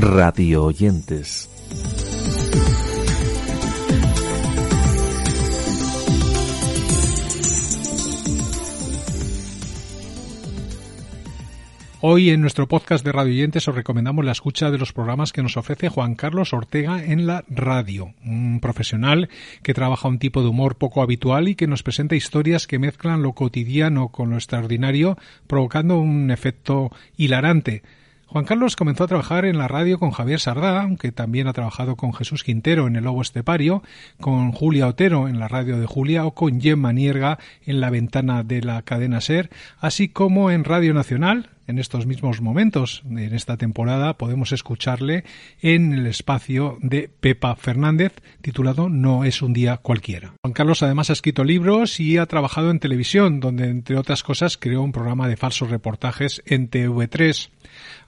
radio oyentes. Hoy en nuestro podcast de Radio Oyentes os recomendamos la escucha de los programas que nos ofrece Juan Carlos Ortega en la radio, un profesional que trabaja un tipo de humor poco habitual y que nos presenta historias que mezclan lo cotidiano con lo extraordinario, provocando un efecto hilarante. Juan Carlos comenzó a trabajar en la radio con Javier Sardá, aunque también ha trabajado con Jesús Quintero en El Lobo Estepario, con Julia Otero en la radio de Julia o con Gemma Nierga en la ventana de la cadena Ser, así como en Radio Nacional, en estos mismos momentos, en esta temporada, podemos escucharle en el espacio de Pepa Fernández, titulado No es un día cualquiera. Juan Carlos además ha escrito libros y ha trabajado en televisión, donde entre otras cosas creó un programa de falsos reportajes en TV3.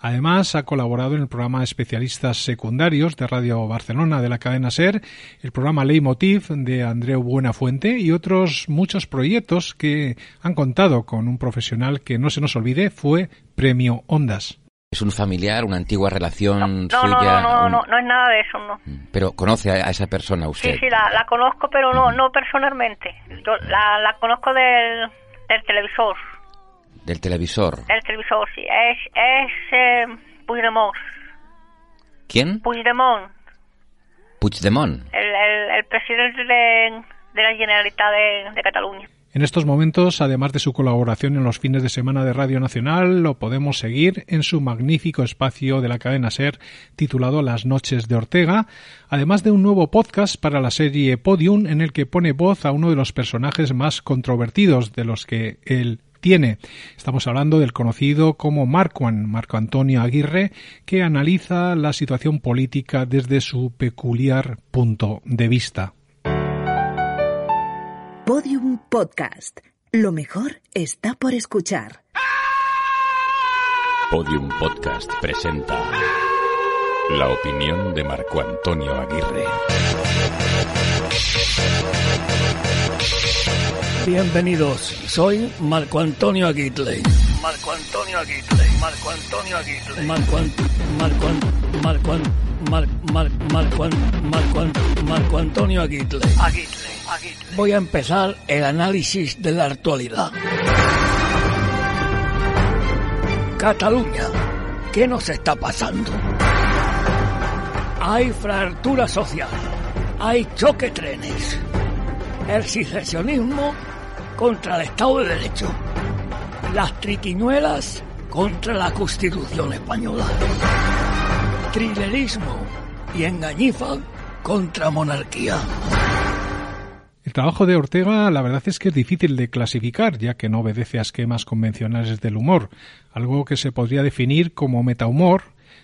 Además, ha colaborado en el programa Especialistas Secundarios de Radio Barcelona de la cadena SER, el programa Leitmotiv de Andreu Buenafuente y otros muchos proyectos que han contado con un profesional que no se nos olvide fue Premio Ondas. ¿Es un familiar, una antigua relación no, suya? No, no, un- no, no es nada de eso, no. Pero conoce a a esa persona usted. Sí, sí, la, la conozco, pero no, no personalmente. Yo la, la conozco del, del televisor. Del televisor. Del televisor, sí. Es, es eh, Puigdemont. ¿Quién? Puigdemont, Puigdemont. el, el, el presidente de, de la Generalitat de, de Cataluña. En estos momentos, además de su colaboración en los fines de semana de Radio Nacional, lo podemos seguir en su magnífico espacio de la cadena SER titulado Las noches de Ortega, además de un nuevo podcast para la serie Podium en el que pone voz a uno de los personajes más controvertidos de los que él tiene. Estamos hablando del conocido como Marcuan, Marco Antonio Aguirre, que analiza la situación política desde su peculiar punto de vista. Podium Podcast. Lo mejor está por escuchar. Podium Podcast presenta la opinión de Marco Antonio Aguirre. Bienvenidos, soy Marco Antonio Aguirre. Marco Antonio Aguirre. Marco Antonio Aguirre. Marco An- Marco Marco An- Mar- Mar- Marco Marco An- Marco Antonio Aguirre. Aguirre. Voy a empezar el análisis de la actualidad. Cataluña, ¿qué nos está pasando? Hay fractura social, hay choque trenes, el secesionismo contra el Estado de Derecho, las triquiñuelas contra la Constitución española, trilerismo y engañifa contra monarquía. El trabajo de Ortega la verdad es que es difícil de clasificar, ya que no obedece a esquemas convencionales del humor, algo que se podría definir como metahumor,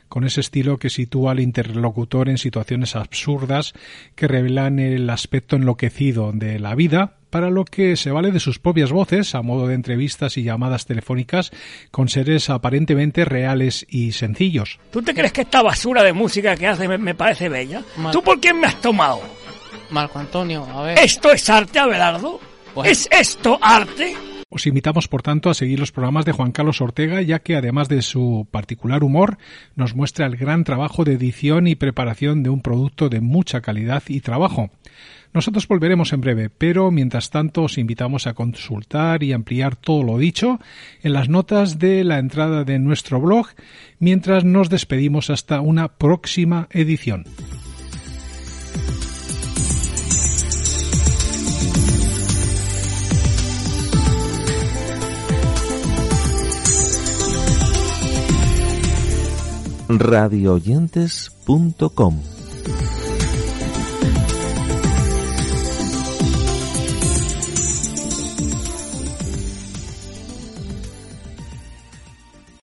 con ese estilo que sitúa al interlocutor en situaciones absurdas que revelan el aspecto enloquecido de la vida, para lo que se vale de sus propias voces a modo de entrevistas y llamadas telefónicas con seres aparentemente reales y sencillos. ¿Tú te crees que esta basura de música que hace me, me parece bella? ¿Tú por quién me has tomado? Marco Antonio, a ver. ¿Esto es arte, Abelardo? Bueno. ¿Es esto arte? Os invitamos, por tanto, a seguir los programas de Juan Carlos Ortega, ya que además de su particular humor, nos muestra el gran trabajo de edición y preparación de un producto de mucha calidad y trabajo. Nosotros volveremos en breve, pero mientras tanto os invitamos a consultar y ampliar todo lo dicho en las notas de la entrada de nuestro blog, mientras nos despedimos hasta una próxima edición. radioyentes.com